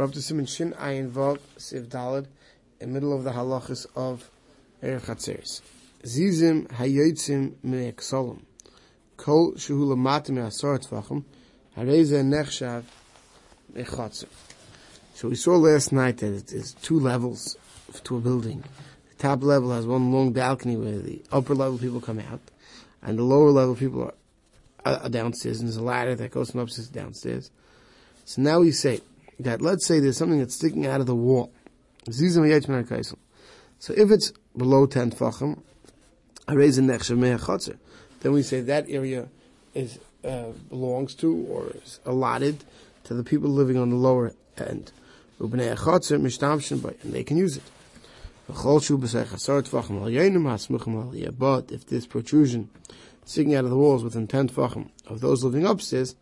We're up to Simon Shin Ayin Vav Siv Dalad, in middle of the halachas of Erev Chatzeres. Zizim hayotzim me'eksolom. Kol shehu lamatim me'asor tvachim, hareze nechshav me'chatzer. So we saw last night that it is two levels to a building. The top level has one long balcony where the upper level people come out, and the lower level people are, are downstairs, and there's a ladder that goes from upstairs to downstairs. So now we say that let's say there's something that's sticking out of the wall. So if it's below 10 tfachim, then we say that area is uh, belongs to or is allotted to the people living on the lower end. And they can use it. But if this protrusion sticking out of the walls within 10 tfachim of those living upstairs,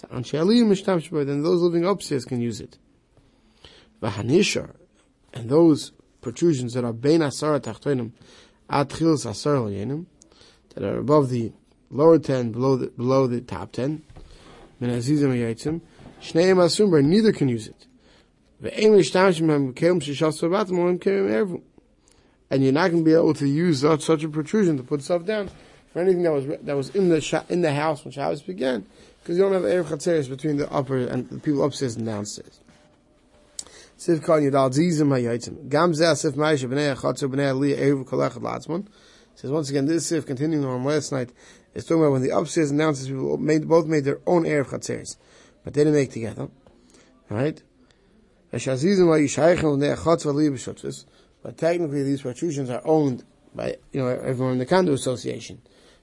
then those living upstairs can use it. And those protrusions that are bein asara tachtoinim at chilas asara that are above the lower 10, below the, below the top 10, min azizim yayitzim, shneim asumber, neither can use it. And you're not going to be able to use such, such a protrusion to put stuff down for anything that was that was in the in the house when Shabbos began, because you don't have erev chatzeres between the upper and the people upstairs and downstairs. Khan Yadal Zizim. Gam Zeh Maisha B'nei B'nei Erev. Says once again, this Sif, continuing on last night, is talking about when the upstairs and downstairs people made, both made their own Erev Chatzeres. But they didn't make together. Right? B'nei. But technically these protrusions are owned by, you know, everyone in the condo association.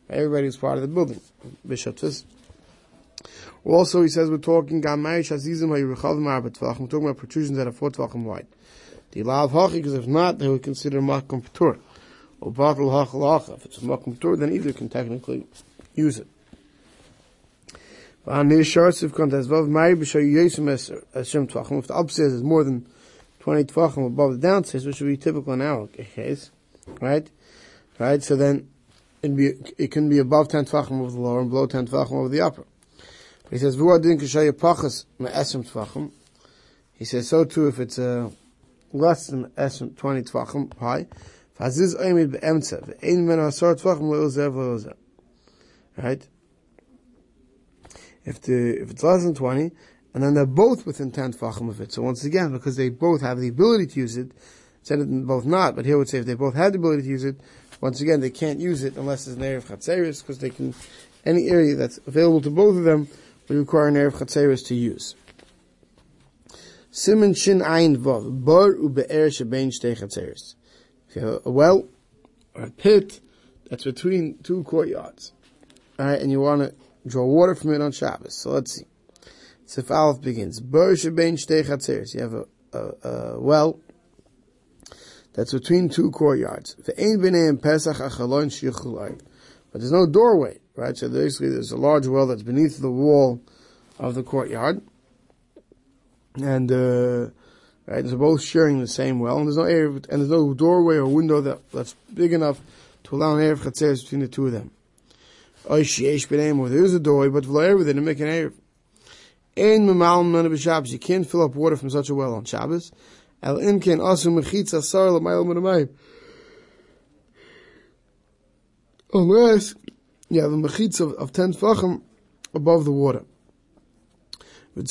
By everybody who's part of the building. Also, he says we're talking gamay shazizim hayruchavim arbet tvachim. We're talking about protrusions that are four tvachim wide. The lav hachi, because if not, they would consider makom patur. Or batal hachalacha. If it's a makom patur, then either can technically use it. If the upstairs is more than 20 tvachim above the down downstairs, which would be typical in our case, right? Right, so then it, be, it can be above 10 tvachim over the lower and below 10 tvachim over the upper. He says, "V'uadin k'shaya pachas me'esem tvachim." He says, so too if it's uh, less than esem twenty tvachim high. F'aziz oimid be'emtza ve'ein men asar tvachim le'ozer v'ozer. Right? If the if it's less than twenty, and then they're both within ten tvachim of it. So once again, because they both have the ability to use it, said it both not, but here would say if they both had the ability to use it, once again they can't use it unless it's an area of chatzeris, because they can any area that's available to both of them we require an Erev Chatzeres to use. Simon Shin Ayin Vav, Bar Ube'er Shebein Shtei Chatzeres. If you have a well, or a pit, that's between two courtyards. Alright, and you want to draw water from it on Shabbos. So let's see. So if Aleph begins, Bar Shebein Shtei Chatzeres. You have a, a, a well, that's between two courtyards. But there's no doorway right? So basically, there's a large well that's beneath the wall of the courtyard, and uh, right, they're both sharing the same well, and there's no air, and there's no doorway or window that, that's big enough to allow an air of between the two of them. There is a doorway, but they didn't make an air. In You can't fill up water from such a well on Shabbos. El inken asu mechitza sar l'mayel Unless you have a mechitz of, of 10 tfachim above the water. And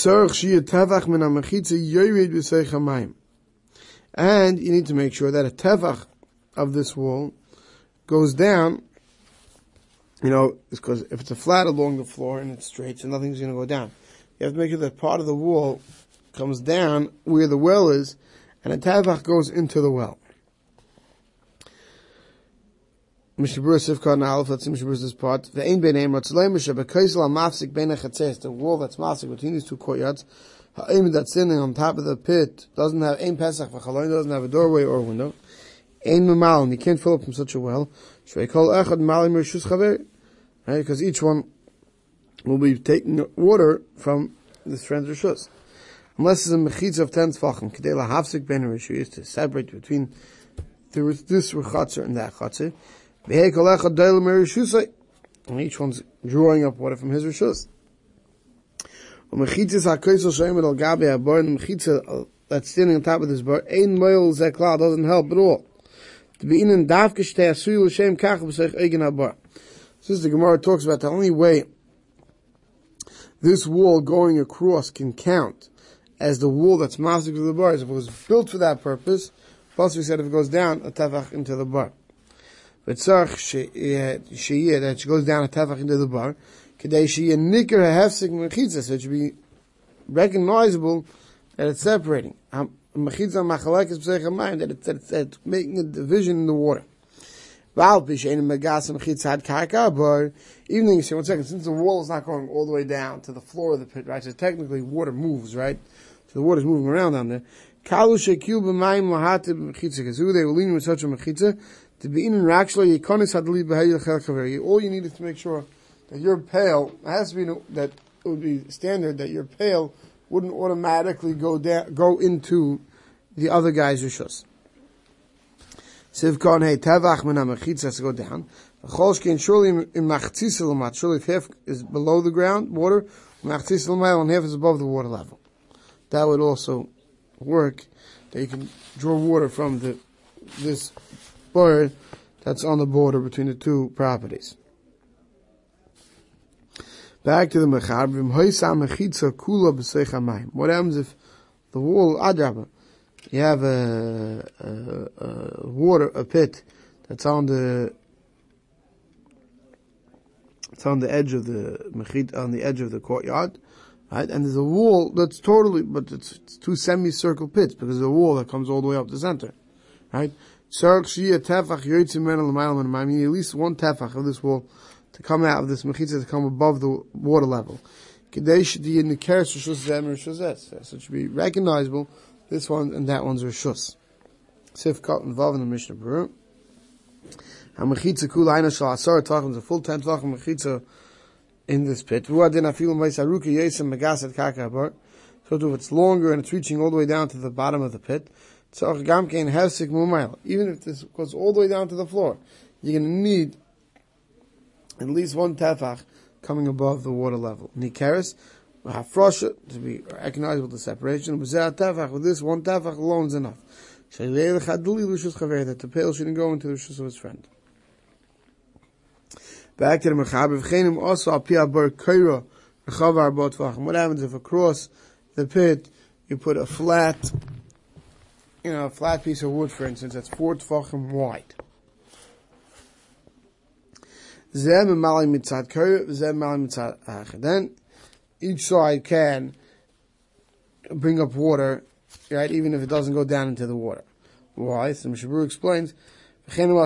you need to make sure that a tevach of this wall goes down, you know, because if it's a flat along the floor and it's straight, so nothing's going to go down. You have to make sure that part of the wall comes down where the well is, and a tevach goes into the well. Mishabur Sivka and Aleph, let's see Mishabur's part. The Ein Bein Ratzalei Misha, Bekaisel HaMafsik Bein HaChatzeres, the wall that's mafsik between these two courtyards, Ha'im that's sitting on top of the pit, doesn't have Ein Pesach V'chaloin, doesn't have a doorway or a window. Ein Memalim, you can't fill up from such a well. Shvei Kol Echad Malim Rishus Chaver, right, because each one will be taking water from this friend's Rishus. Unless it's a mechitz of ten tzvachim, Kedei LaHafsik Bein HaRishus, to separate between this Rechatzer and that Chatzer, and each one's drawing up water from his rishus. Mechitza uh, that's standing on top of this bar, Ein Moil doesn't help at all. To be in and. This is the Gemara talks about the only way this wall going across can count as the wall that's mastic to the bar is if it was built for that purpose. Plus we said if it goes down a tefach into the bar. But tzarch sheyeh eh, that it goes down a tefach into the bar. Kedei sheyeh nikar ha'hefsik mechitza so it should be recognizable that it's separating. Mechitza machalek is b'seich hamayim that it's, it's, it's making a division in the water. Val pishein megas mechitza had karka bar. Even though you say one second, since the wall is not going all the way down to the floor of the pit, right? So technically water moves, right? So the water is moving around down there. Kalu shekil b'mayim lahatib mechitza kazu. They were leaning with such a mechitza to be in actually. All you need is to make sure that your pail has to be that it would be standard that your pail wouldn't automatically go down, go into the other guy's rishus. Sivkon hey tavach min mechitza has to go down. Cholshkin surely in machtzis lamat. Surely if half is below the ground water, machtzis lamat and half is above the water level. That would also work. That you can draw water from the this that's on the border between the two properties. Back to the b'seich What happens if the wall ah, adraba? You have a, a, a water a pit that's on the it's on the edge of the mechit on the edge of the courtyard, right? And there's a wall that's totally, but it's, it's two semicircle pits because there's a wall that comes all the way up the center, right? At least one tefach of this wall to come out of this mechitza to come above the water level. So it should be recognizable. This one and that one's rishus. Sif cut involved in the Mishnah Berurah. Hamachitza kula aina shal asar tachim, a full ten tachim mechitza in this pit. Ru adin afilu mais aruka yesem megasat kaka So if it's longer and it's reaching all the way down to the bottom of the pit, Even if this goes all the way down to the floor, you're going to need at least one tefach coming above the water level. Nikeres, hafrosha, to be recognizable the separation. With this one tefach alone is enough. That the pail shouldn't go into the rishus of his friend. Back to the Mechaber. V'chenim also al pi abar kaira rechavar bot What happens if across the pit you put a flat, you know, a flat piece of wood, for instance, that's four tefachim wide. Then each side can bring up water, right, even if it doesn't go down into the water. Why? So Mishabur explains, you put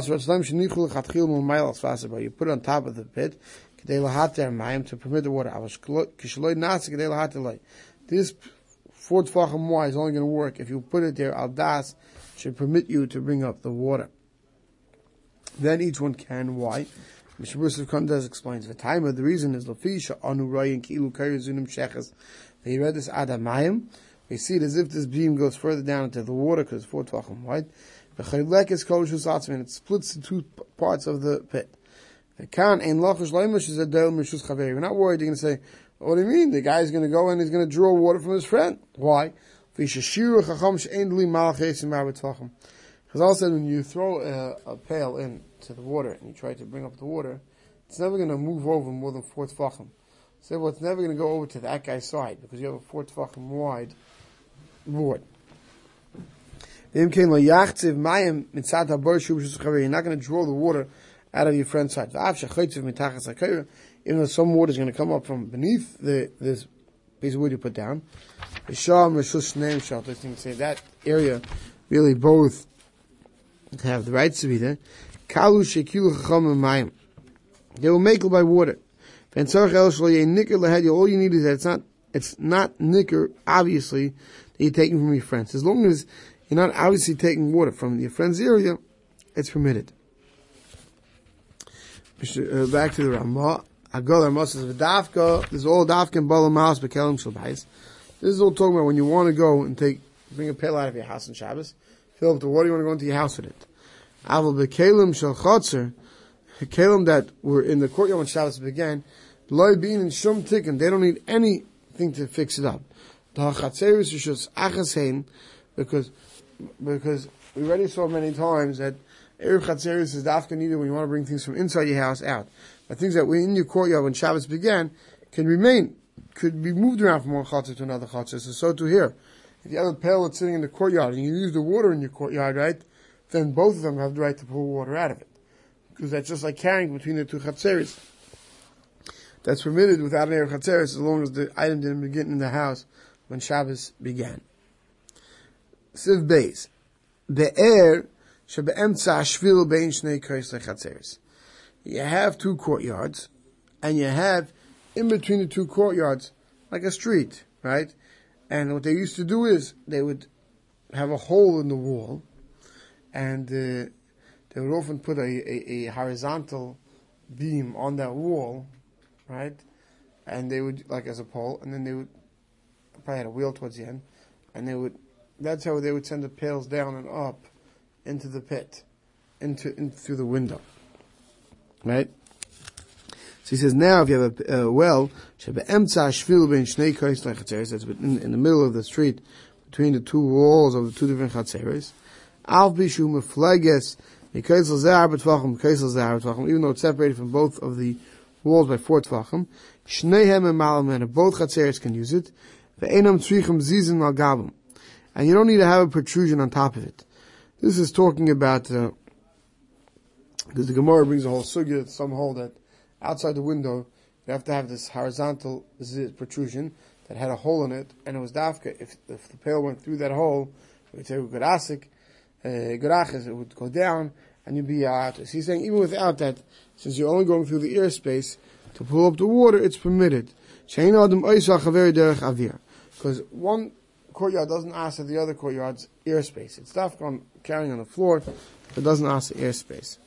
it on top of the pit, to permit the water. This four tefachim wide is only going to work if you put it there. Al das should permit you to bring up the water. Then each one can. Why? Mishabur Kandas explains the time of the reason is lafisha anu and kilu karizunim sheches. They read this adamayim. We see it as if this beam goes further down into the water because four tefachim wide. The is kosher and it splits the two parts of the pit. The kan in lachish loimish is a del mishus chaveri. We're not worried. You're going to say, what do you mean? The guy's going to go and he's going to draw water from his friend. Why? Because also when you throw a, a, pail into the water and you try to bring up the water, it's never going to move over more than four tefachim. So well, it's never going to go over to that guy's side because you have a four tefachim wide board. You're not going to draw the water out of your friend's side. Even though some water is going to come up from beneath the, this piece of wood you put down. I think say that area really both have the rights to be there. They will make it by water. All you need is that it's not it's not nicker, obviously, that you're taking from your friends. As long as you're not obviously taking water from your friend's area, it's permitted. Uh, back to the Ramah. Agol Ramah says, V'dafka, this is all dafka and bala maas bekelim shalbais. This is all talking about when you want to go and take, bring a pail out of your house on Shabbos, fill up the water, you want to go into your house with it. Aval bekelim shal chotzer, kelim that were in the courtyard when Shabbos began, loy being and shum tikkun, they don't need anything to fix it up. The Chatzeris is just Achasein, because, because we already saw many times that Erev Chatzeris is dafka needed when you want to bring things from inside your house out. But things that were in your courtyard when Shabbos began can remain, could be moved around from one chatzah to another chatzah. So, so to here. If you have a pail that's sitting in the courtyard and you use the water in your courtyard, right, then both of them have the right to pull water out of it. Because that's just like carrying between the two chatzeris. That's permitted without an air chatzeris as long as the item didn't begin in the house when Shabbos began. Siv Beis. Be'er shebe'emtza shvil bein shnei kais lechatzeris. You have two courtyards, and you have in between the two courtyards, like a street, right? And what they used to do is they would have a hole in the wall, and uh, they would often put a, a, a, horizontal beam on that wall, right? And they would like as a pole, and then they would probably had a wheel towards the end, and they would. That's how they would send the pails down and up into the pit, into in, through the window, right? So he says now if you have a, a well, in, in the middle of the street between the two walls of the two different chatzeres. Even though it's separated from both of the walls by four tvachim, and Malaman, both chatzeres can use it. And you don't need to have a protrusion on top of it. This is talking about, uh, because the Gemara brings a whole sugya, some hold that outside the window, you have to have this horizontal protrusion that had a hole in it, and it was dafka. If, if the pail went through that hole, we would say gurasik, uh, it would go down, and you'd be out. So he's saying even without that, since you're only going through the airspace to pull up the water, it's permitted. Because one courtyard doesn't ask the other courtyard's airspace. It's dafka on carrying on the floor, but doesn't ask the airspace.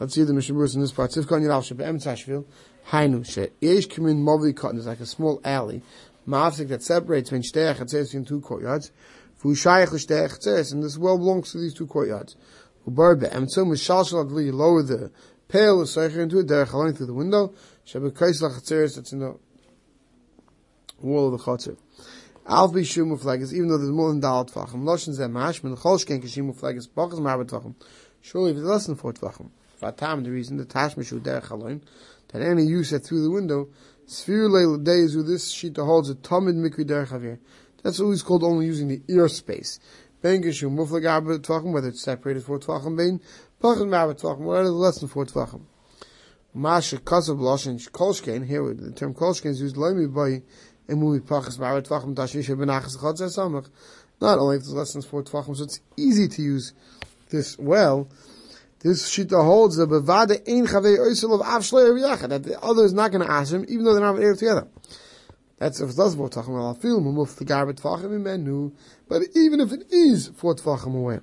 Let's see the Mishabur in this part. Tzivkon Yirav Shebe'em Tzashvil. Hainu She. Yesh Kimin Movi Cotton is like a small alley. Ma'afsik that separates between Shtei Chatzeres between two courtyards. Fu Shayach Shtei Chatzeres. And this well belongs to these two courtyards. Ubar Be'em Tzom Mishal Shal Adli. Lower the pail of Seicher into it. Derech along through the window. Shebe Kais La Chatzeres. That's in the wall of the Chatzer. Alf Bishum Muflagas. Even though there's more than Dalat Tvachim. Loshen Zeh Mashman. Cholshken Kishim Muflagas. Bachas Marbet Tvachim. Surely if it's less than four Tvachim. Fatam, the reason, the Tashmishu Derech Aloin, that any use that through the window, Leil Days with this sheet holds a Tamid Mikri Derech Avir. That's always called only using the ear space. Ben Geshu Muflag Arba Tvachim, whether it's separated for Tvachim Bein, Pachim Arba Tvachim, whatever less than four Tvachim. Masha Kasav Loshin Kolshkein, here the term Kolshkein is used Loimi by Emumi Pachas Arba Tvachim Tashisha Benachas Chatzah Samach. Not only if it's less than four Tvachim, so it's easy to use this well, this shita holds the bevade ein chavei oisel of av shlei that the other is not going to ask him, even though they're not erev together. That's if it does about talking about feel move the garbet tvachim menu, but even if it is four tvachim away.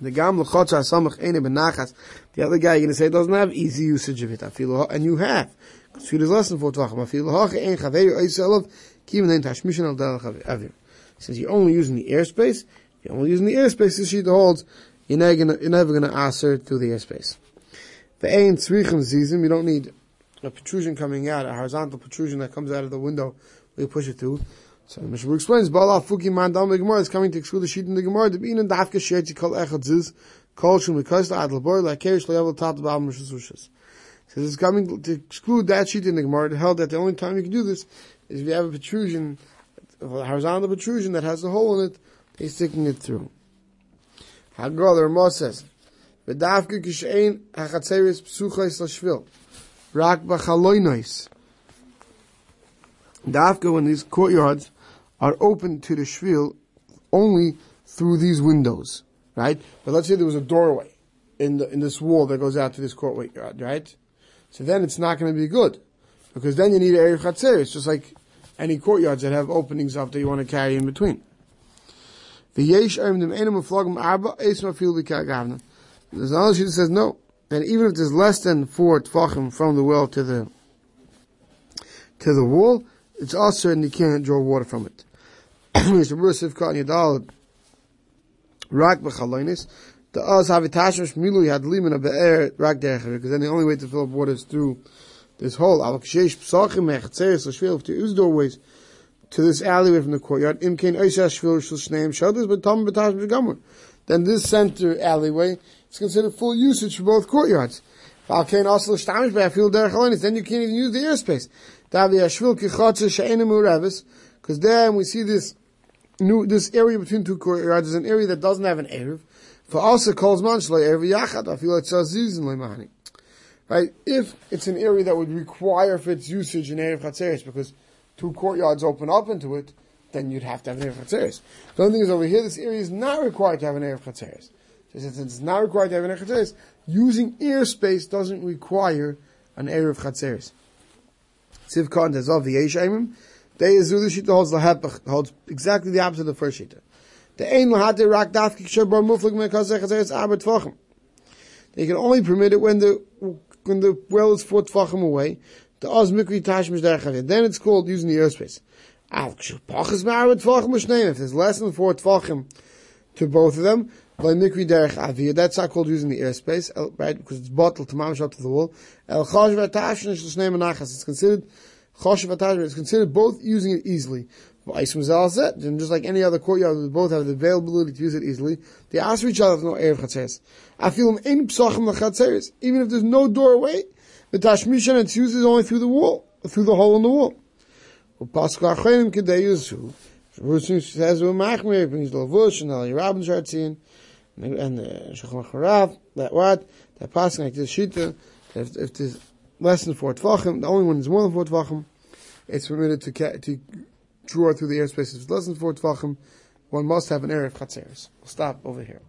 The gam lechotcha samach ene benachas. The other guy you're going to say doesn't have easy usage of it. Feel and you have. Because feel is less than four tvachim. I feel hoch ein chavei oisel of kim den tashmishan al derech avir. Since you're only using the airspace, you're only using the airspace. This sheet holds you're never gonna, you're never gonna answer through the airspace. The ain tzrichim zizim, you don't need a protrusion coming out, a horizontal protrusion that comes out of the window you push it through. So the Mishnah explains, Bala fuki man dam Gemara is coming to exclude the sheet in the Gemara, the bein and dafka shet kol echad ziz, kol shum because the adl boy, like kerish the bal mishus ushas. Says it's coming to exclude that sheet in the Gemara, held that the only time you can do this is if you have a protrusion, a horizontal protrusion that has a hole in it, they're sticking it through. The Ramah says, V'davke kishein hachatzeris psuchais lashvil. Rak b'chaloinois. Davka, when these courtyards are open to the shvil, only through these windows, right? But let's say there was a doorway in the, in this wall that goes out to this courtyard, right? So then it's not going to be good. Because then you need an area of chatzeris, just like any courtyards that have openings up that you want to carry in between. V'kagavna. The other she says no. And even if there's less than four tfachim from the well to the to the wall, it's also certain you can't draw water from it. Rak. The us have a tashmish milu had limin of be'er rak derech because then the only way to fill up water is through this hole. psachim doorways to this alleyway from the courtyard im kein oisas shvil shel shneim shados but b'gamur then this center alleyway is considered full usage for both courtyards. Then you can't even use the airspace. Because then we see this new this area between two courtyards is an area that doesn't have an erev. For also calls man shloi erev yachad afil et shazizin leimani. Right? If it's an area that would require for its usage in erev chatzeres because two courtyards open up into it, then you'd have to have an erev chatzeres. The only thing is over here, this area is not required to have an erev chatzeres. So since it's not required to have an erev chatzeres, using airspace doesn't require an erev chatzeres. Siv Khan says of the Yeshayim, they Azul Shita holds the Hepach, holds exactly the opposite of the first Shita. The Ein Lahate Rak Dafki Kshabar Muflik Mekazech Chazeres Aber Tvachim. They can only permit it when the when the well is four Tvachim away. The Oz Mikri Tashmish Derech Then it's called using the airspace. Al Kshapach Ma'ar Tvachim Mishneim. If there's less than four Tvachim to both of them, by Mikri Derech Avir, that's not called using the airspace, right? Because it's bottled to mamish up to the wall. El Chash V'Tashmish L'Shnei Menachas. It's considered Choshev Atashma is considered both using it easily. And just like any other courtyard, they both have the availability to use it easily. They ask each other if no Erev Chatzeres. I feel them in Psachim Chatzeres. Even if there's no doorway, the Tashmishan it's used is only through the wall, through the hole in the wall. Kedei Yusu. Rusin says, "We're machmir brings the lavush and the Rabban Shartzin and the Shulchan Charav. That what that passing like this shita. If, if there's less than four tvachim, the only one is more than four tvachim, it's permitted to, to draw through the airspace. If it's less than four tvachim, one must have an area of chatzeres. We'll stop over here.